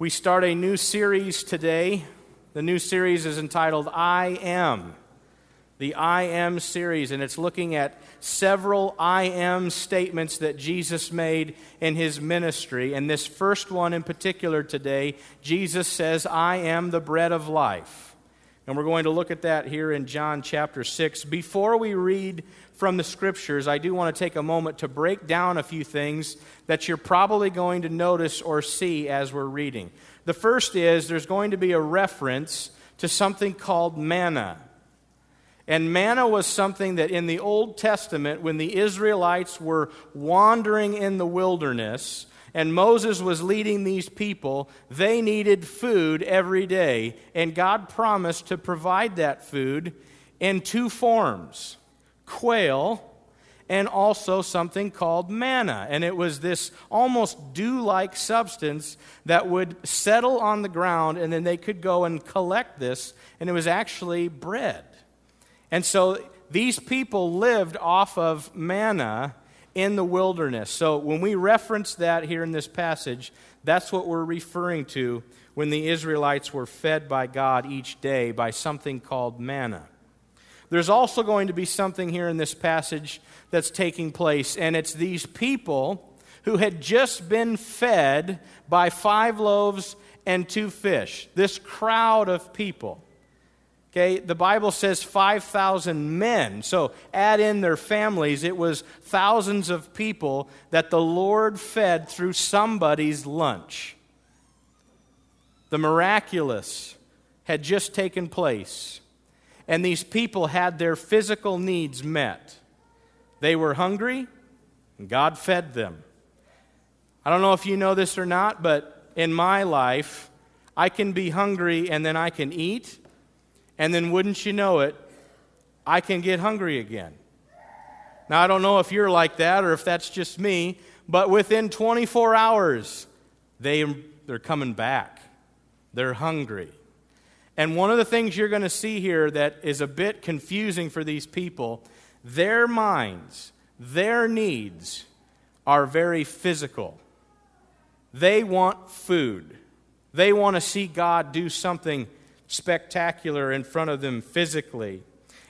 We start a new series today. The new series is entitled I Am. The I Am series, and it's looking at several I Am statements that Jesus made in his ministry. And this first one in particular today, Jesus says, I am the bread of life. And we're going to look at that here in John chapter 6. Before we read from the scriptures, I do want to take a moment to break down a few things that you're probably going to notice or see as we're reading. The first is there's going to be a reference to something called manna. And manna was something that in the Old Testament, when the Israelites were wandering in the wilderness, and Moses was leading these people, they needed food every day. And God promised to provide that food in two forms quail, and also something called manna. And it was this almost dew like substance that would settle on the ground, and then they could go and collect this, and it was actually bread. And so these people lived off of manna in the wilderness. So when we reference that here in this passage, that's what we're referring to when the Israelites were fed by God each day by something called manna. There's also going to be something here in this passage that's taking place, and it's these people who had just been fed by five loaves and two fish. This crowd of people. Okay, the Bible says 5,000 men. So add in their families. It was thousands of people that the Lord fed through somebody's lunch. The miraculous had just taken place and these people had their physical needs met. They were hungry, and God fed them. I don't know if you know this or not, but in my life, I can be hungry and then I can eat, and then wouldn't you know it, I can get hungry again. Now, I don't know if you're like that or if that's just me, but within 24 hours, they, they're coming back. They're hungry. And one of the things you're going to see here that is a bit confusing for these people, their minds, their needs are very physical. They want food. They want to see God do something spectacular in front of them physically.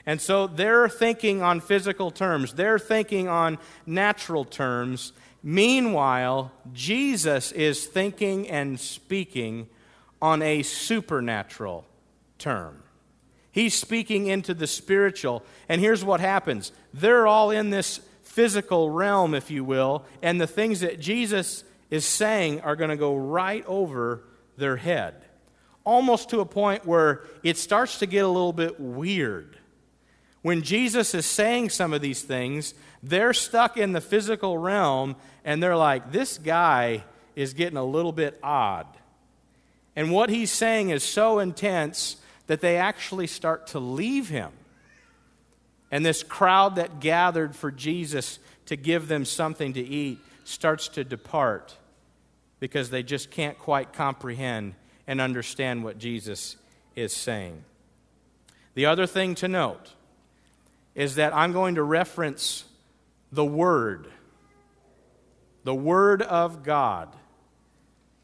And so they're thinking on physical terms, they're thinking on natural terms. Meanwhile, Jesus is thinking and speaking on a supernatural term. He's speaking into the spiritual. And here's what happens they're all in this physical realm, if you will, and the things that Jesus is saying are going to go right over their head. Almost to a point where it starts to get a little bit weird. When Jesus is saying some of these things, they're stuck in the physical realm and they're like, this guy is getting a little bit odd. And what he's saying is so intense that they actually start to leave him. And this crowd that gathered for Jesus to give them something to eat starts to depart because they just can't quite comprehend and understand what Jesus is saying. The other thing to note is that I'm going to reference the Word, the Word of God.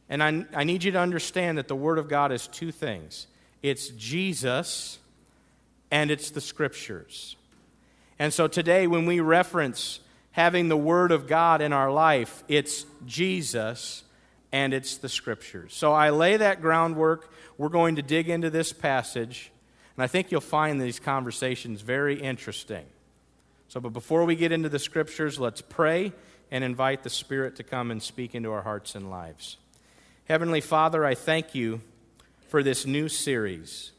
And I, I need you to understand that the Word of God is two things it's Jesus, and it's the Scriptures. And so today, when we reference having the Word of God in our life, it's Jesus and it's the Scriptures. So I lay that groundwork. We're going to dig into this passage, and I think you'll find these conversations very interesting. So, but before we get into the Scriptures, let's pray and invite the Spirit to come and speak into our hearts and lives. Heavenly Father, I thank you for this new series.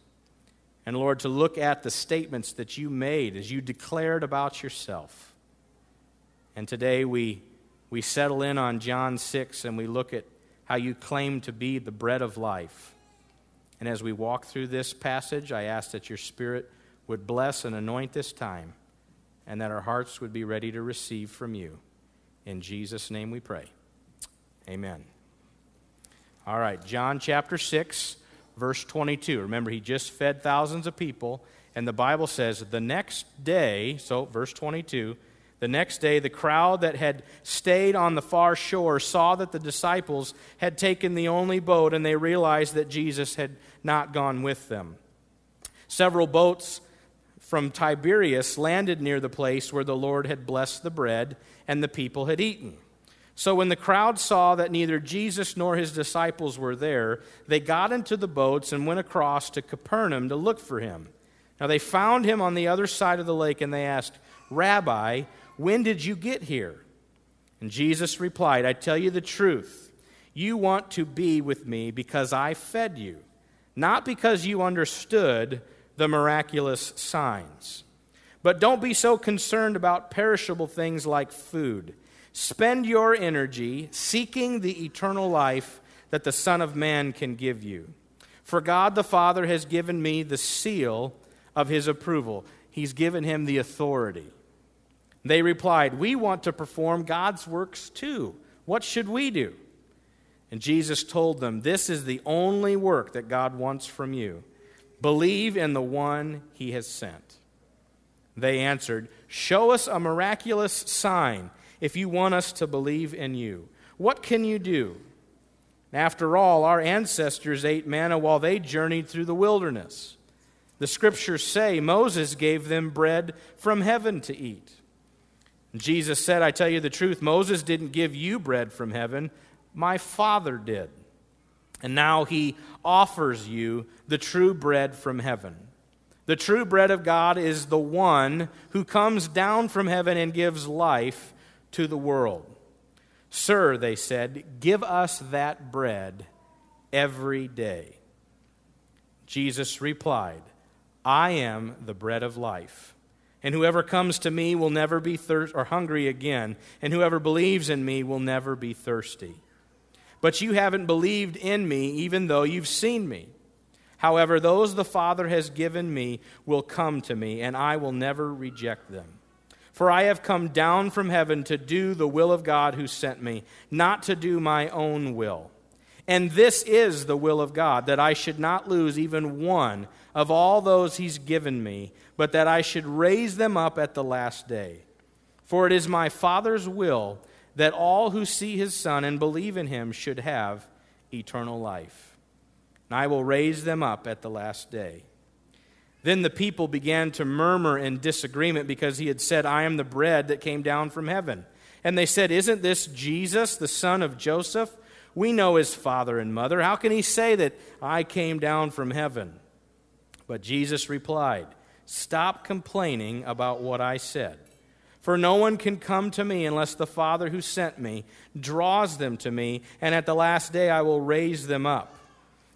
And Lord, to look at the statements that you made as you declared about yourself. And today we, we settle in on John 6 and we look at how you claim to be the bread of life. And as we walk through this passage, I ask that your Spirit would bless and anoint this time and that our hearts would be ready to receive from you. In Jesus' name we pray. Amen. All right, John chapter 6 verse 22. Remember, he just fed thousands of people, and the Bible says the next day, so verse 22, The next day, the crowd that had stayed on the far shore saw that the disciples had taken the only boat, and they realized that Jesus had not gone with them. Several boats from Tiberias landed near the place where the Lord had blessed the bread and the people had eaten. So when the crowd saw that neither Jesus nor his disciples were there, they got into the boats and went across to Capernaum to look for him. Now they found him on the other side of the lake, and they asked, Rabbi, when did you get here? And Jesus replied, I tell you the truth. You want to be with me because I fed you, not because you understood the miraculous signs. But don't be so concerned about perishable things like food. Spend your energy seeking the eternal life that the Son of Man can give you. For God the Father has given me the seal of his approval, He's given him the authority. They replied, We want to perform God's works too. What should we do? And Jesus told them, This is the only work that God wants from you. Believe in the one he has sent. They answered, Show us a miraculous sign if you want us to believe in you. What can you do? After all, our ancestors ate manna while they journeyed through the wilderness. The scriptures say Moses gave them bread from heaven to eat. Jesus said, I tell you the truth, Moses didn't give you bread from heaven, my Father did. And now he offers you the true bread from heaven. The true bread of God is the one who comes down from heaven and gives life to the world. Sir, they said, give us that bread every day. Jesus replied, I am the bread of life. And whoever comes to me will never be thirst or hungry again, and whoever believes in me will never be thirsty. But you haven't believed in me, even though you've seen me. However, those the Father has given me will come to me, and I will never reject them. For I have come down from heaven to do the will of God who sent me, not to do my own will. And this is the will of God, that I should not lose even one of all those he's given me, but that I should raise them up at the last day. For it is my Father's will that all who see his Son and believe in him should have eternal life. And I will raise them up at the last day. Then the people began to murmur in disagreement because he had said, I am the bread that came down from heaven. And they said, Isn't this Jesus, the son of Joseph? We know his father and mother. How can he say that I came down from heaven? But Jesus replied, Stop complaining about what I said. For no one can come to me unless the Father who sent me draws them to me, and at the last day I will raise them up.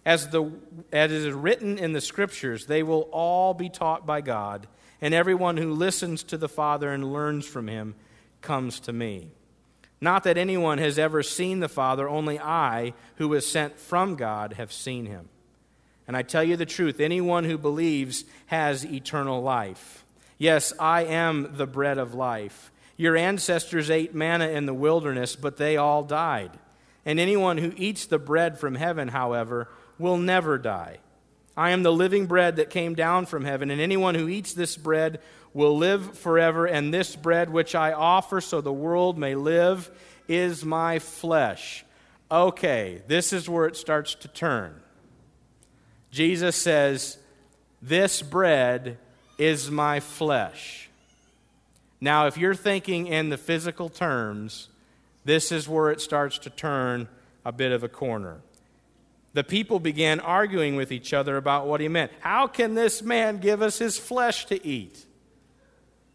As, the, as is written in the Scriptures, they will all be taught by God, and everyone who listens to the Father and learns from him comes to me. Not that anyone has ever seen the Father, only I, who was sent from God, have seen him. And I tell you the truth anyone who believes has eternal life. Yes, I am the bread of life. Your ancestors ate manna in the wilderness, but they all died. And anyone who eats the bread from heaven, however, will never die. I am the living bread that came down from heaven, and anyone who eats this bread will live forever. And this bread which I offer so the world may live is my flesh. Okay, this is where it starts to turn. Jesus says, This bread is my flesh. Now, if you're thinking in the physical terms, this is where it starts to turn a bit of a corner. The people began arguing with each other about what he meant. How can this man give us his flesh to eat?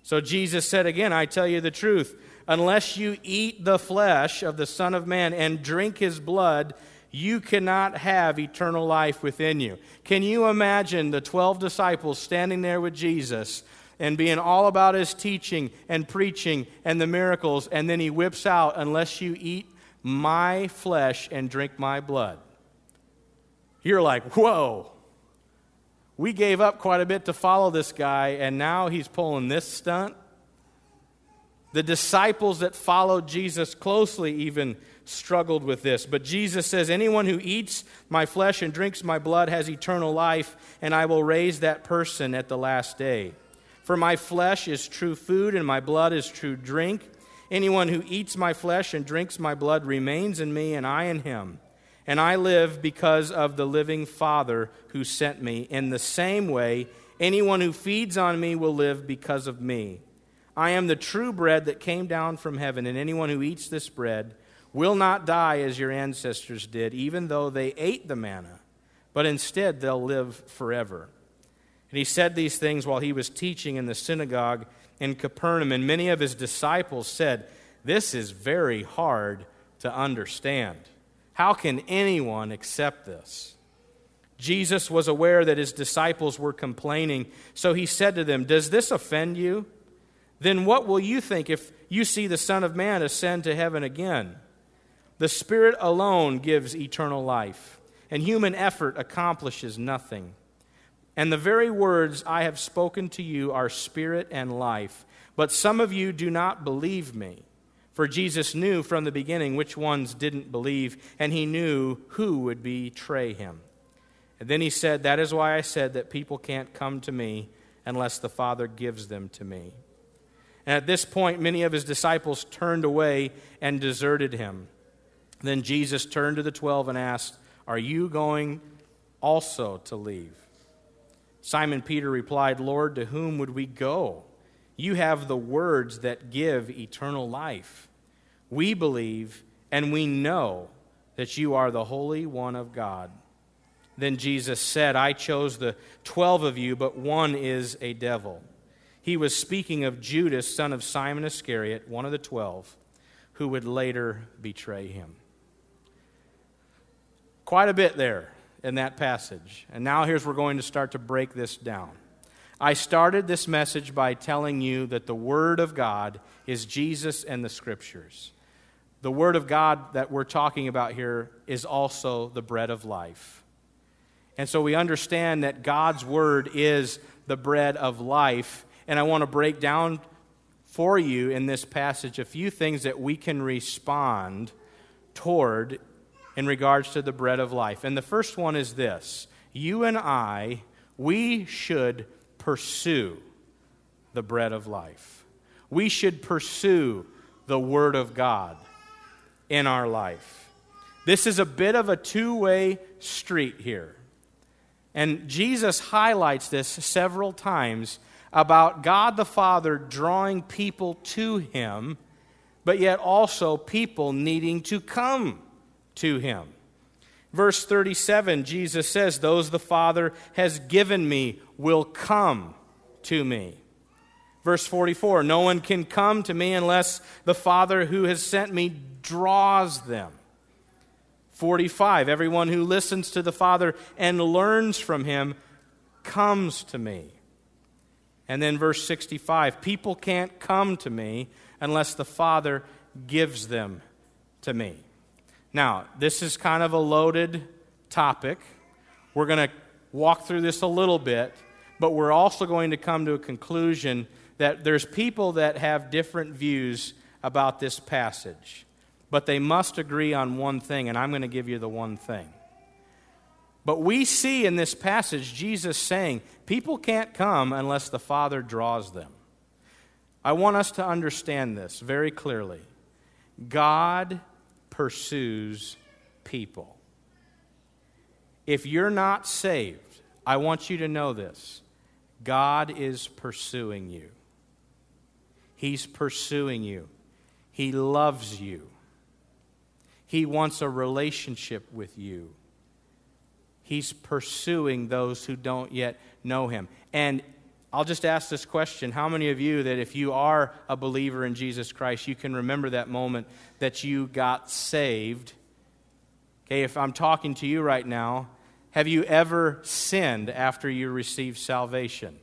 So Jesus said again, I tell you the truth, unless you eat the flesh of the Son of Man and drink his blood, you cannot have eternal life within you. Can you imagine the 12 disciples standing there with Jesus and being all about his teaching and preaching and the miracles, and then he whips out, unless you eat my flesh and drink my blood? You're like, whoa. We gave up quite a bit to follow this guy, and now he's pulling this stunt. The disciples that followed Jesus closely even struggled with this. But Jesus says, Anyone who eats my flesh and drinks my blood has eternal life, and I will raise that person at the last day. For my flesh is true food, and my blood is true drink. Anyone who eats my flesh and drinks my blood remains in me, and I in him. And I live because of the living Father who sent me. In the same way, anyone who feeds on me will live because of me. I am the true bread that came down from heaven, and anyone who eats this bread will not die as your ancestors did, even though they ate the manna, but instead they'll live forever. And he said these things while he was teaching in the synagogue in Capernaum, and many of his disciples said, This is very hard to understand. How can anyone accept this? Jesus was aware that his disciples were complaining, so he said to them, Does this offend you? Then what will you think if you see the Son of Man ascend to heaven again? The Spirit alone gives eternal life, and human effort accomplishes nothing. And the very words I have spoken to you are spirit and life. But some of you do not believe me. For Jesus knew from the beginning which ones didn't believe, and he knew who would betray him. And then he said, That is why I said that people can't come to me unless the Father gives them to me. And at this point, many of his disciples turned away and deserted him. Then Jesus turned to the twelve and asked, Are you going also to leave? Simon Peter replied, Lord, to whom would we go? You have the words that give eternal life. We believe and we know that you are the Holy One of God. Then Jesus said, I chose the twelve of you, but one is a devil. He was speaking of Judas, son of Simon Iscariot, one of the twelve, who would later betray him. Quite a bit there in that passage. And now here's where we're going to start to break this down. I started this message by telling you that the Word of God is Jesus and the Scriptures. The Word of God that we're talking about here is also the bread of life. And so we understand that God's Word is the bread of life. And I want to break down for you in this passage a few things that we can respond toward in regards to the bread of life. And the first one is this you and I, we should pursue the bread of life. We should pursue the Word of God in our life. This is a bit of a two way street here. And Jesus highlights this several times about God the Father drawing people to Him, but yet also people needing to come to him. Verse 37, Jesus says, Those the Father has given me will come to me. Verse 44, No one can come to me unless the Father who has sent me draws them. 45, Everyone who listens to the Father and learns from him comes to me. And then verse 65, People can't come to me unless the Father gives them to me. Now, this is kind of a loaded topic. We're going to walk through this a little bit, but we're also going to come to a conclusion that there's people that have different views about this passage. But they must agree on one thing, and I'm going to give you the one thing. But we see in this passage Jesus saying, People can't come unless the Father draws them. I want us to understand this very clearly. God pursues people. If you're not saved, I want you to know this God is pursuing you. He's pursuing you. He loves you. He wants a relationship with you. He's pursuing those who don't yet know Him. And I'll just ask this question How many of you that if you are a believer in Jesus Christ, you can remember that moment that you got saved? Okay, if I'm talking to you right now, have you ever sinned after you received salvation?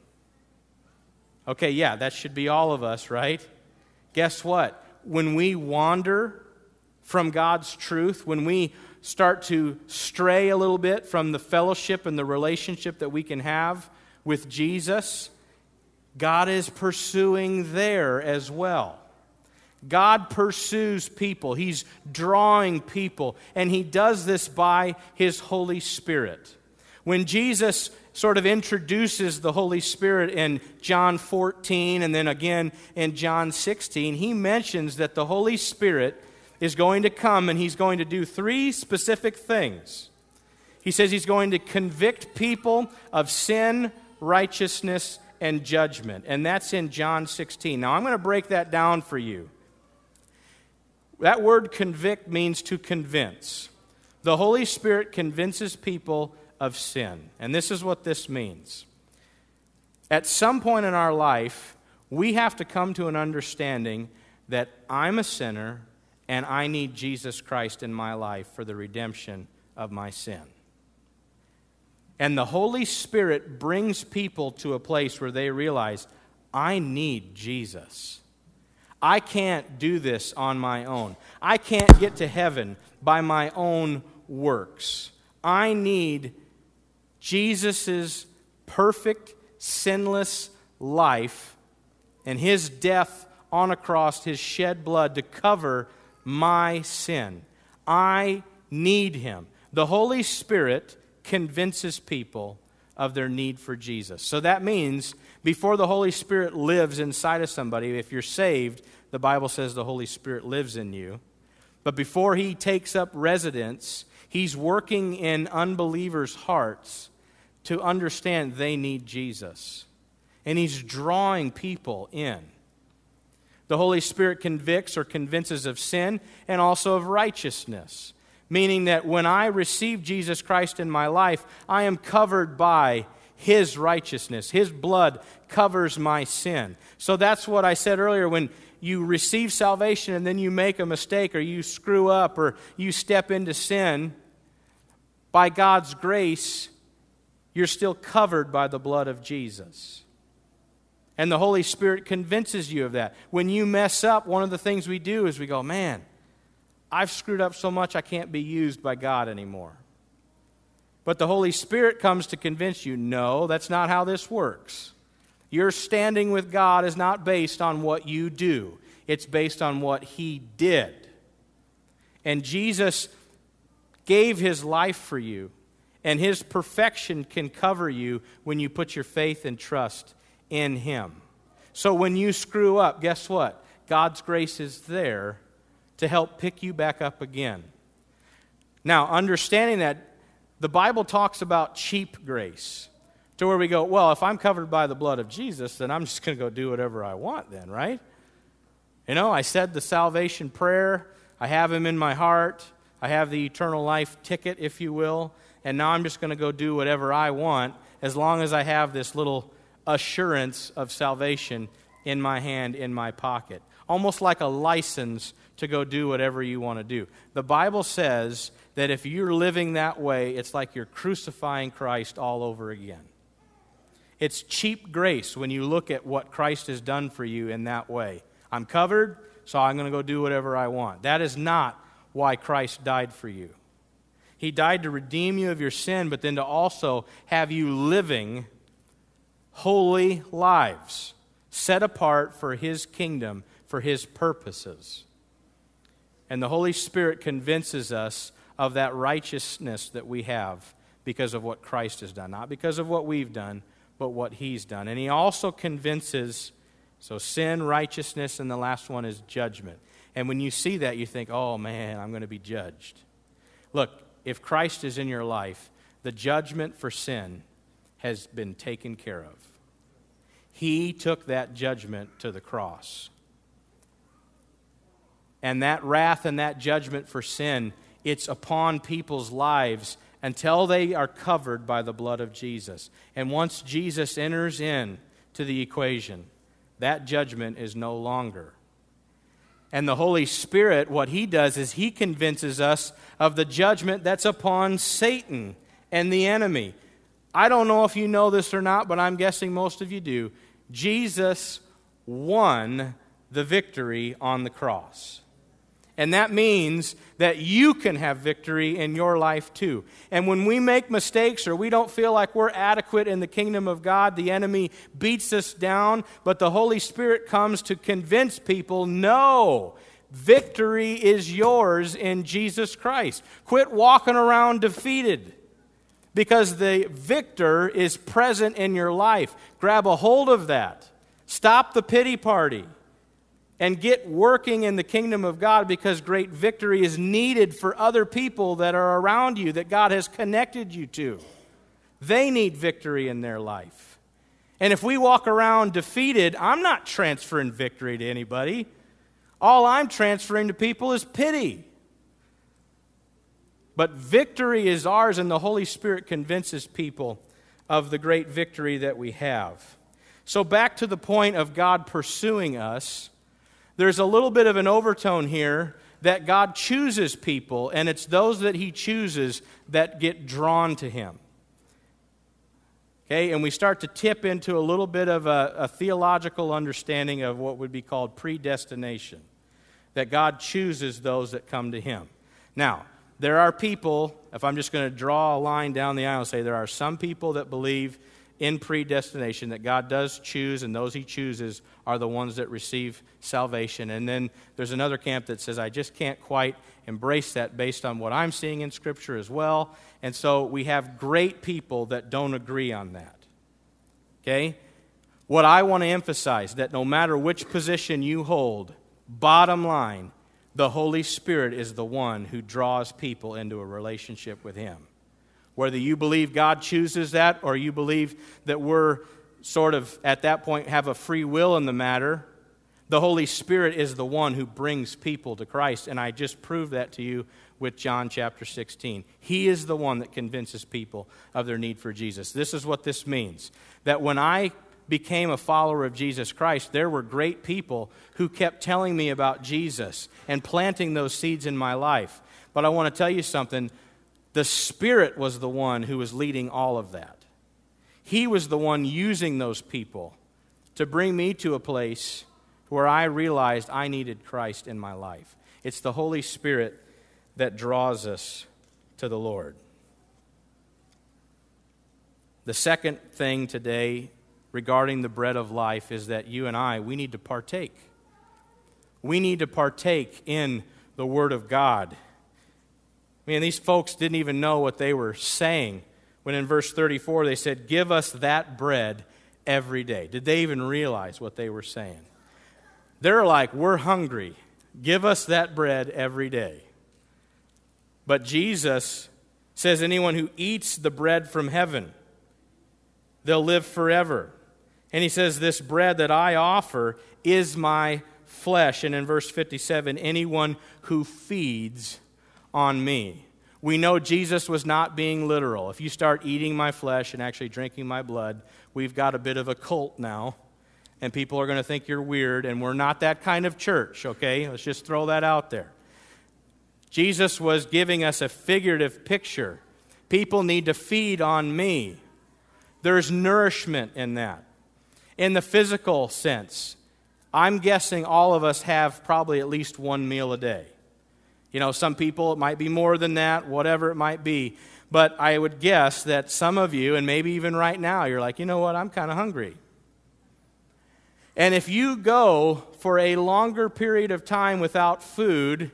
Okay, yeah, that should be all of us, right? Guess what? When we wander from God's truth, when we start to stray a little bit from the fellowship and the relationship that we can have with Jesus, God is pursuing there as well. God pursues people, He's drawing people, and He does this by His Holy Spirit. When Jesus sort of introduces the Holy Spirit in John 14 and then again in John 16, he mentions that the Holy Spirit is going to come and he's going to do three specific things. He says he's going to convict people of sin, righteousness, and judgment. And that's in John 16. Now, I'm going to break that down for you. That word convict means to convince. The Holy Spirit convinces people of sin. And this is what this means. At some point in our life, we have to come to an understanding that I'm a sinner and I need Jesus Christ in my life for the redemption of my sin. And the Holy Spirit brings people to a place where they realize, I need Jesus. I can't do this on my own. I can't get to heaven by my own works. I need Jesus' perfect, sinless life and his death on a cross, his shed blood to cover my sin. I need him. The Holy Spirit convinces people of their need for Jesus. So that means before the Holy Spirit lives inside of somebody, if you're saved, the Bible says the Holy Spirit lives in you. But before he takes up residence, he's working in unbelievers' hearts to understand they need Jesus. And He's drawing people in. The Holy Spirit convicts or convinces of sin and also of righteousness, meaning that when I receive Jesus Christ in my life, I am covered by His righteousness. His blood covers my sin. So that's what I said earlier when you receive salvation and then you make a mistake or you screw up or you step into sin. By God's grace, you're still covered by the blood of Jesus. And the Holy Spirit convinces you of that. When you mess up, one of the things we do is we go, man, I've screwed up so much I can't be used by God anymore. But the Holy Spirit comes to convince you no, that's not how this works. Your standing with God is not based on what you do, it's based on what He did. And Jesus gave His life for you and His perfection can cover you when you put your faith and trust in Him. So when you screw up, guess what? God's grace is there to help pick you back up again. Now, understanding that, the Bible talks about cheap grace to where we go, well, if I'm covered by the blood of Jesus, then I'm just going to go do whatever I want, then, right? You know, I said the salvation prayer, I have Him in my heart, I have the eternal life ticket, if you will and now I'm just going to go do whatever I want as long as I have this little assurance of salvation in my hand, in my pocket. Almost like a license to go do whatever you want to do. The Bible says that if you're living that way, it's like you're crucifying Christ all over again. It's cheap grace when you look at what Christ has done for you in that way. I'm covered, so I'm going to go do whatever I want. That is not why Christ died for you. He died to redeem you of your sin, but then to also have you living holy lives, set apart for His kingdom, for His purposes. And the Holy Spirit convinces us of that righteousness that we have because of what Christ has done. Not because of what we've done, but what He's done. And He also convinces, so sin, righteousness, and the last one is judgment. And when you see that, you think, oh man, I'm going to be judged. Look, if Christ is in your life, the judgment for sin has been taken care of. He took that judgment to the cross. And that wrath and that judgment for sin, it's upon people's lives until they are covered by the blood of Jesus. And once Jesus enters in to the equation, that judgment is no longer. And the Holy Spirit, what He does is He convinces us of the judgment that's upon Satan and the enemy. I don't know if you know this or not, but I'm guessing most of you do. Jesus won the victory on the cross. And that means that you can have victory in your life too. And when we make mistakes or we don't feel like we're adequate in the kingdom of God, the enemy beats us down, but the Holy Spirit comes to convince people no, victory is yours in Jesus Christ. Quit walking around defeated. because the victor is present in your life. Grab a hold of that. Stop the pity party and get working in the kingdom of God because great victory is needed for other people that are around you that God has connected you to. They need victory in their life. And if we walk around defeated, I'm not transferring victory to anybody. All I'm transferring to people is pity. But victory is ours, and the Holy Spirit convinces people of the great victory that we have. So, back to the point of God pursuing us, there's a little bit of an overtone here that God chooses people, and it's those that He chooses that get drawn to Him. Okay, and we start to tip into a little bit of a, a theological understanding of what would be called predestination that God chooses those that come to Him. Now, there are people, if I'm just going to draw a line down the aisle, and say there are some people that believe in predestination that God does choose, and those He chooses are the ones that receive salvation. And then there's another camp that says, I just can't quite embrace that based on what I'm seeing in Scripture as well. And so we have great people that don't agree on that. Okay? What I want to emphasize that no matter which position you hold, bottom line, the Holy Spirit is the one who draws people into a relationship with Him. Whether you believe God chooses that or you believe that we're sort of at that point have a free will in the matter, the Holy Spirit is the one who brings people to Christ. And I just proved that to you with John chapter 16. He is the one that convinces people of their need for Jesus. This is what this means that when I became a follower of Jesus Christ, there were great people who kept telling me about Jesus and planting those seeds in my life. But I want to tell you something the Spirit was the one who was leading all of that. He was the one using those people to bring me to a place where I realized I needed Christ in my life. It's the Holy Spirit that draws us to the Lord. The second thing today regarding the bread of life is that you and I, we need to partake. We need to partake in the Word of God. I mean, these folks didn't even know what they were saying when in verse 34 they said, Give us that bread every day. Did they even realize what they were saying? They're like, We're hungry. Give us that bread every day. But Jesus says, Anyone who eats the bread from heaven, they'll live forever. And he says, This bread that I offer is my flesh. And in verse 57, anyone who feeds on me. We know Jesus was not being literal. If you start eating my flesh and actually drinking my blood, we've got a bit of a cult now. And people are going to think you're weird, and we're not that kind of church, okay? Let's just throw that out there. Jesus was giving us a figurative picture. People need to feed on me. There's nourishment in that in the physical sense, I'm guessing all of us have probably at least one meal a day. You know, some people, it might be more than that, whatever it might be. But I would guess that some of you, and maybe even right now, you're like, you know what, I'm kind of hungry. And if you go for a longer period of time without food,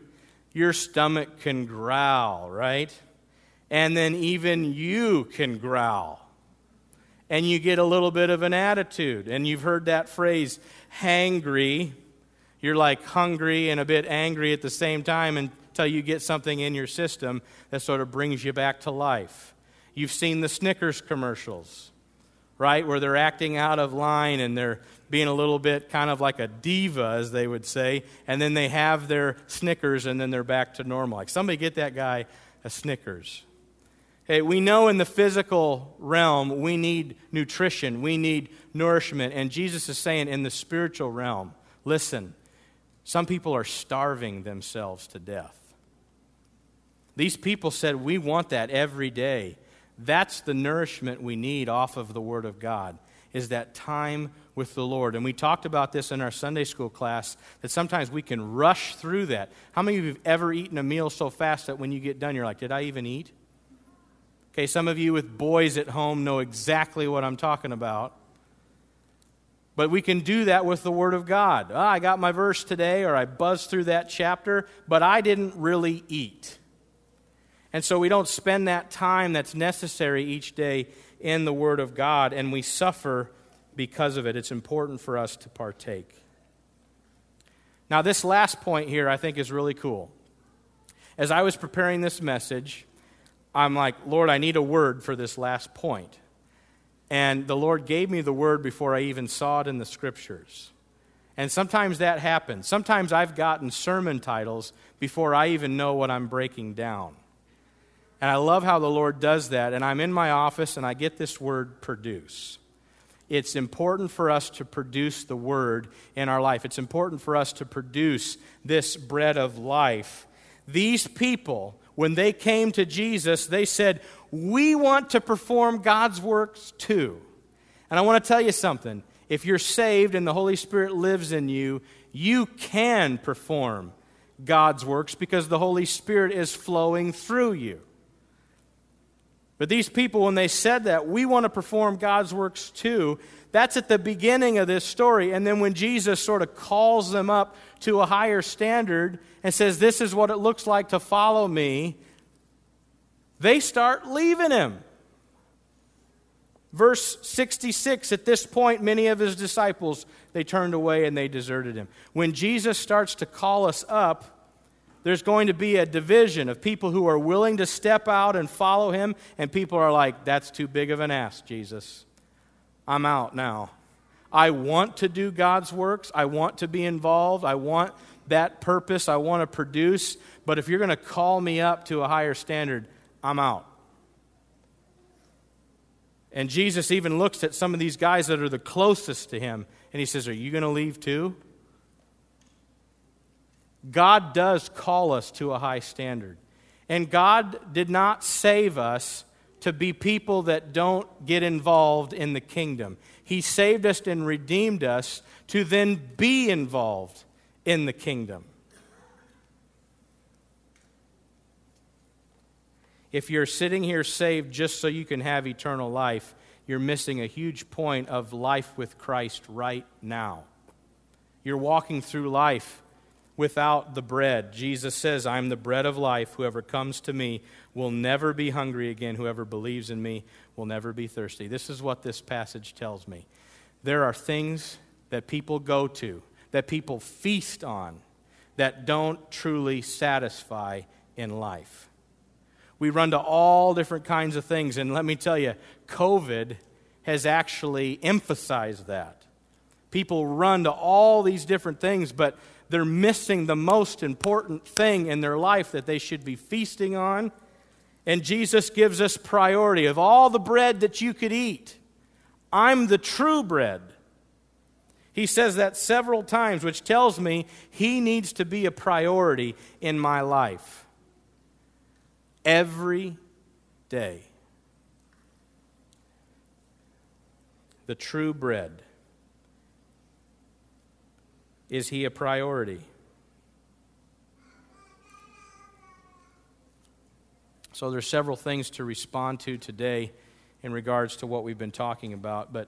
your stomach can growl, right? And then even you can growl and you get a little bit of an attitude. And you've heard that phrase, hangry. You're like hungry and a bit angry at the same time until you get something in your system that sort of brings you back to life. You've seen the Snickers commercials, right? Where they're acting out of line and they're being a little bit kind of like a diva, as they would say, and then they have their Snickers and then they're back to normal. Like, somebody get that guy a Snickers. Okay, we know in the physical realm we need nutrition, we need nourishment. And Jesus is saying in the spiritual realm, listen, some people are starving themselves to death. These people said, We want that every day. That's the nourishment we need off of the Word of God, is that time with the Lord. And we talked about this in our Sunday school class that sometimes we can rush through that. How many of you have ever eaten a meal so fast that when you get done, you're like, Did I even eat? Okay, some of you with boys at home know exactly what I'm talking about. But we can do that with the Word of God. Oh, I got my verse today, or I buzzed through that chapter, but I didn't really eat. And so we don't spend that time that's necessary each day in the Word of God, and we suffer because of it. It's important for us to partake. Now, this last point here I think is really cool. As I was preparing this message, I'm like, Lord, I need a word for this last point. And the Lord gave me the word before I even saw it in the scriptures. And sometimes that happens. Sometimes I've gotten sermon titles before I even know what I'm breaking down. And I love how the Lord does that. And I'm in my office and I get this word produce. It's important for us to produce the word in our life. It's important for us to produce this bread of life. These people, when they came to Jesus, they said, We want to perform God's works too. And I want to tell you something. If you're saved and the Holy Spirit lives in you, you can perform God's works because the Holy Spirit is flowing through you. But these people, when they said that, we want to perform God's works too, that's at the beginning of this story. And then when Jesus sort of calls them up to a higher standard and says, This is what it looks like to follow me, they start leaving him. Verse 66 At this point, many of his disciples they turned away and they deserted him. When Jesus starts to call us up, there's going to be a division of people who are willing to step out and follow him, and people are like, That's too big of an ask, Jesus. I'm out now. I want to do God's works. I want to be involved. I want that purpose. I want to produce. But if you're going to call me up to a higher standard, I'm out. And Jesus even looks at some of these guys that are the closest to him, and he says, Are you going to leave too? God does call us to a high standard. And God did not save us to be people that don't get involved in the kingdom. He saved us and redeemed us to then be involved in the kingdom. If you're sitting here saved just so you can have eternal life, you're missing a huge point of life with Christ right now. You're walking through life without the bread. Jesus says, I'm the bread of life. Whoever comes to me will never be hungry again. Whoever believes in me will never be thirsty. This is what this passage tells me. There are things that people go to, that people feast on, that don't truly satisfy in life. We run to all different kinds of things, and let me tell you, COVID has actually emphasized that. People run to all these different things, but they're missing the most important thing in their life that they should be feasting on. And Jesus gives us priority of all the bread that you could eat. I'm the true bread. He says that several times, which tells me he needs to be a priority in my life. Every day. The true bread. Is he a priority? So there's several things to respond to today in regards to what we've been talking about, but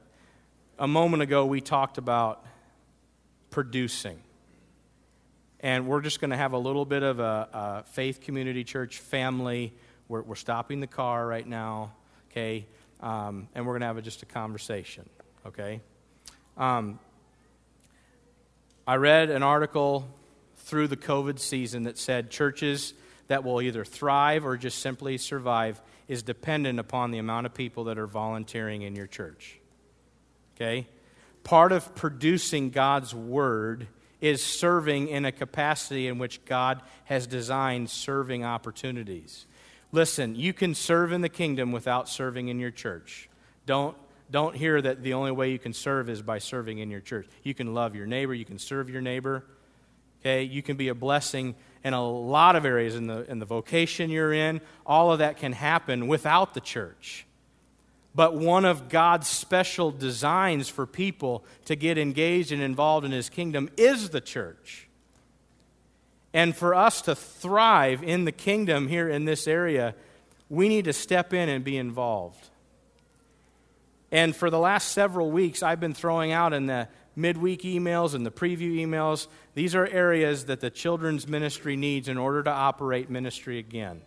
a moment ago we talked about producing. And we're just going to have a little bit of a, a faith community church family. We're, we're, stopping the car right now, okay? Um, and we're going to have a, just a conversation, okay? Um, I read an article through the COVID season that said churches that will either thrive or just simply survive is dependent upon the amount of people that are volunteering in your church. Okay? Part of producing God's word is serving in a capacity in which God has designed serving opportunities. Listen, you can serve in the kingdom without serving in your church. Don't don't hear that the only way you can serve is by serving in your church. You can love your neighbor, you can serve your neighbor. Okay, you can be a blessing in a lot of areas in the in the vocation you're in. All of that can happen without the church. But one of God's special designs for people to get engaged and involved in his kingdom is the church. And for us to thrive in the kingdom here in this area, we need to step in and be involved. And for the last several weeks, I've been throwing out in the midweek emails and the preview emails, these are areas that the children's ministry needs in order to operate ministry again.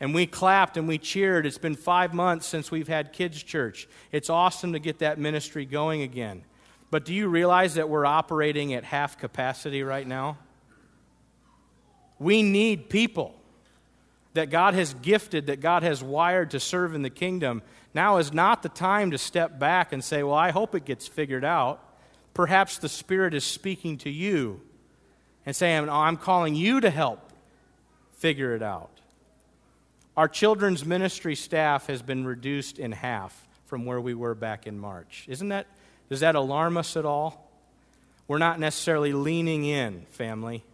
And we clapped and we cheered. It's been five months since we've had kids' church. It's awesome to get that ministry going again. But do you realize that we're operating at half capacity right now? We need people that God has gifted, that God has wired to serve in the kingdom. Now is not the time to step back and say, Well, I hope it gets figured out. Perhaps the Spirit is speaking to you and saying, oh, I'm calling you to help figure it out. Our children's ministry staff has been reduced in half from where we were back in March. Isn't that, does that alarm us at all? We're not necessarily leaning in, family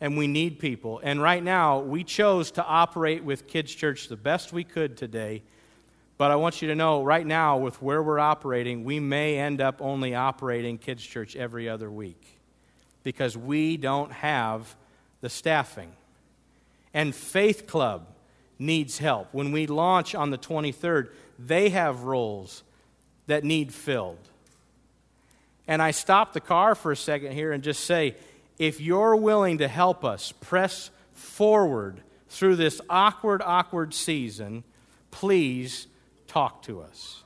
and we need people. And right now, we chose to operate with Kids Church the best we could today. But I want you to know right now, with where we're operating, we may end up only operating Kids Church every other week because we don't have the staffing. And Faith Club needs help. When we launch on the 23rd, they have roles that need filled. And I stop the car for a second here and just say, if you're willing to help us press forward through this awkward, awkward season, please talk to us.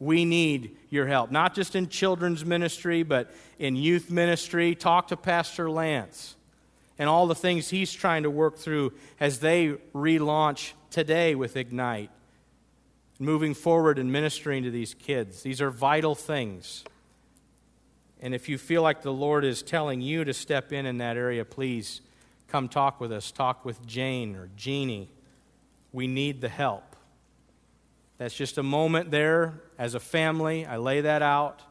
We need your help, not just in children's ministry, but in youth ministry. Talk to Pastor Lance and all the things he's trying to work through as they relaunch today with Ignite. Moving forward and ministering to these kids. These are vital things. And if you feel like the Lord is telling you to step in in that area, please come talk with us. Talk with Jane or Jeannie. We need the help. That's just a moment there as a family. I lay that out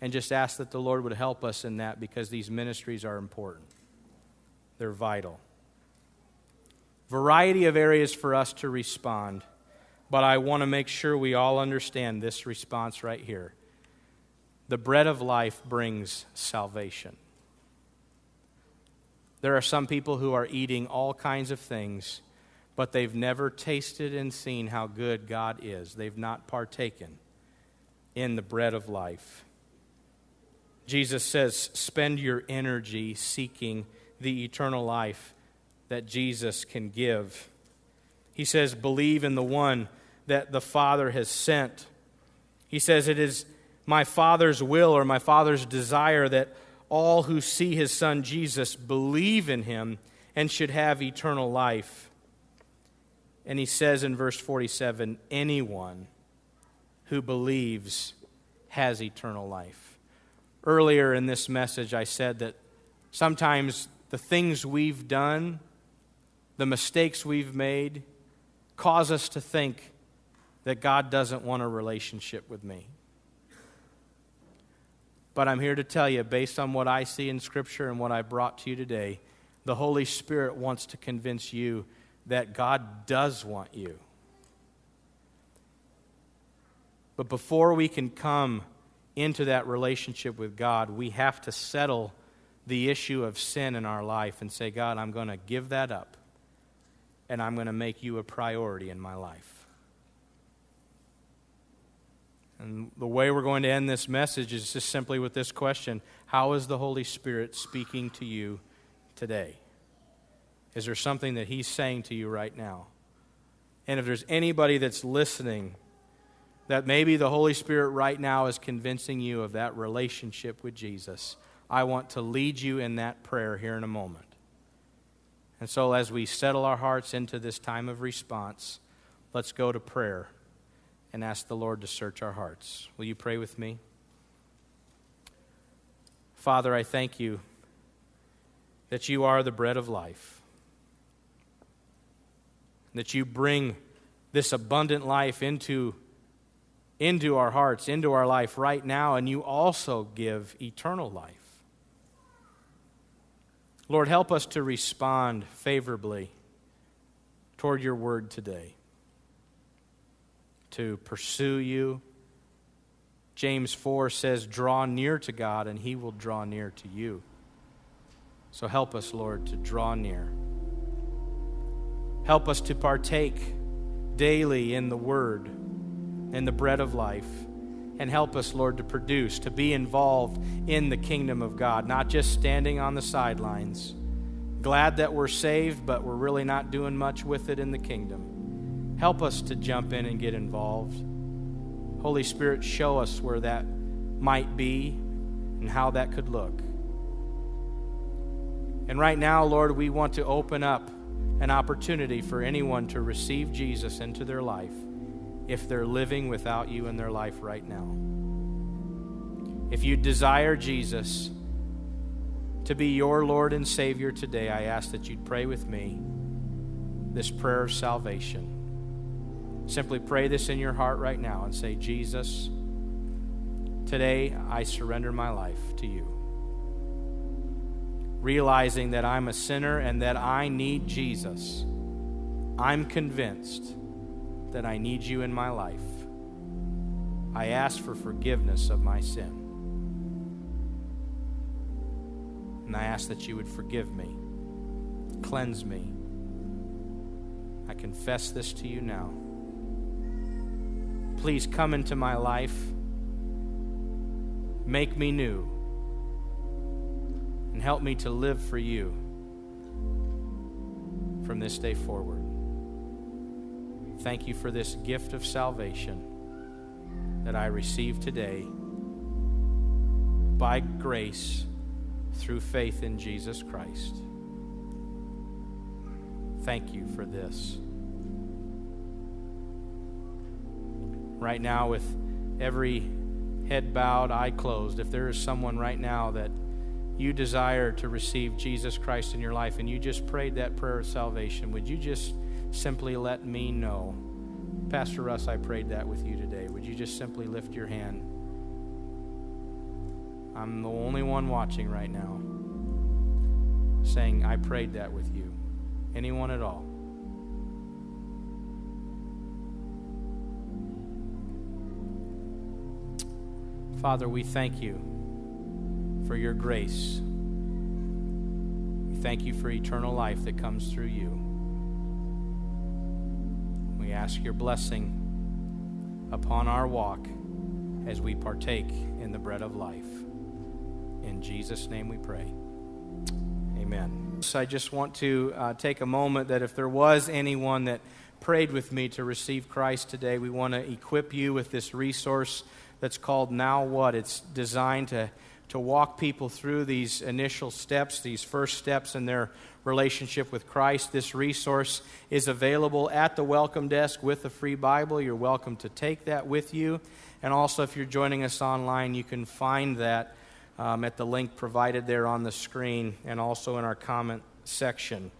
and just ask that the Lord would help us in that because these ministries are important. They're vital. Variety of areas for us to respond, but I want to make sure we all understand this response right here. The bread of life brings salvation. There are some people who are eating all kinds of things, but they've never tasted and seen how good God is. They've not partaken in the bread of life. Jesus says, spend your energy seeking the eternal life that Jesus can give. He says, believe in the one that the Father has sent. He says, it is my Father's will or my Father's desire that all who see his Son Jesus believe in him and should have eternal life. And he says in verse 47 anyone who believes has eternal life. Earlier in this message, I said that sometimes the things we've done, the mistakes we've made, cause us to think that God doesn't want a relationship with me. But I'm here to tell you, based on what I see in Scripture and what I brought to you today, the Holy Spirit wants to convince you that God does want you. But before we can come into that relationship with God, we have to settle the issue of sin in our life and say, God, I'm going to give that up, and I'm going to make you a priority in my life. And the way we're going to end this message is just simply with this question How is the Holy Spirit speaking to you today? Is there something that He's saying to you right now? And if there's anybody that's listening, that maybe the Holy Spirit right now is convincing you of that relationship with Jesus, I want to lead you in that prayer here in a moment. And so, as we settle our hearts into this time of response, let's go to prayer and ask the Lord to search our hearts. Will you pray with me? Father, I thank you that you are the bread of life, that you bring this abundant life into, into our hearts, into our life right now, and you also give eternal life. Lord, help us to respond favorably toward your word today to pursue you. James 4 says, Draw near to God, and he will draw near to you. So help us, Lord, to draw near. Help us to partake daily in the Word and the bread of life. And help us, Lord, to produce, to be involved in the kingdom of God, not just standing on the sidelines, glad that we're saved, but we're really not doing much with it in the kingdom. Help us to jump in and get involved. Holy Spirit, show us where that might be and how that could look. And right now, Lord, we want to open up an opportunity for anyone to receive Jesus into their life if they're living without you in their life right now. If you desire Jesus to be your Lord and Savior today, I ask that you'd pray with me this prayer of salvation. Simply pray this in your heart right now and say, Jesus, today I surrender my life to you realizing that I'm a sinner and that I need Jesus, I'm convinced that I need you in my life. I ask for forgiveness of my sin. And I ask that you would forgive me, cleanse me. I confess this to you now. Please come into my life, make me new and help me to live for you from this day forward. Thank you for this gift of salvation that I receive today by grace through faith in Jesus Christ. Thank you for this. Right now, with every head bowed, eye closed, if there is someone right now that you desire to receive Jesus Christ in your life and you just prayed that prayer of salvation, would you just simply let me know? Pastor Russ, I prayed that with you today. Would you just simply lift your hand? I'm the only one watching right now saying, I prayed that with you. Anyone at all? Father, we thank you for your grace. We thank you for eternal life that comes through you. We ask your blessing upon our walk as we partake in the bread of life. In Jesus' name we pray. Amen. So I just want to uh, take a moment that if there was anyone that prayed with me to receive Christ today, we want to equip you with this resource that's called Now What. It's designed to to walk people through these initial steps, these first steps in their relationship with Christ. This resource is available at the welcome desk with a free Bible. You're welcome to take that with you. And also, if you're joining us online, you can find that um, at the link provided there on the screen and also in our comment section.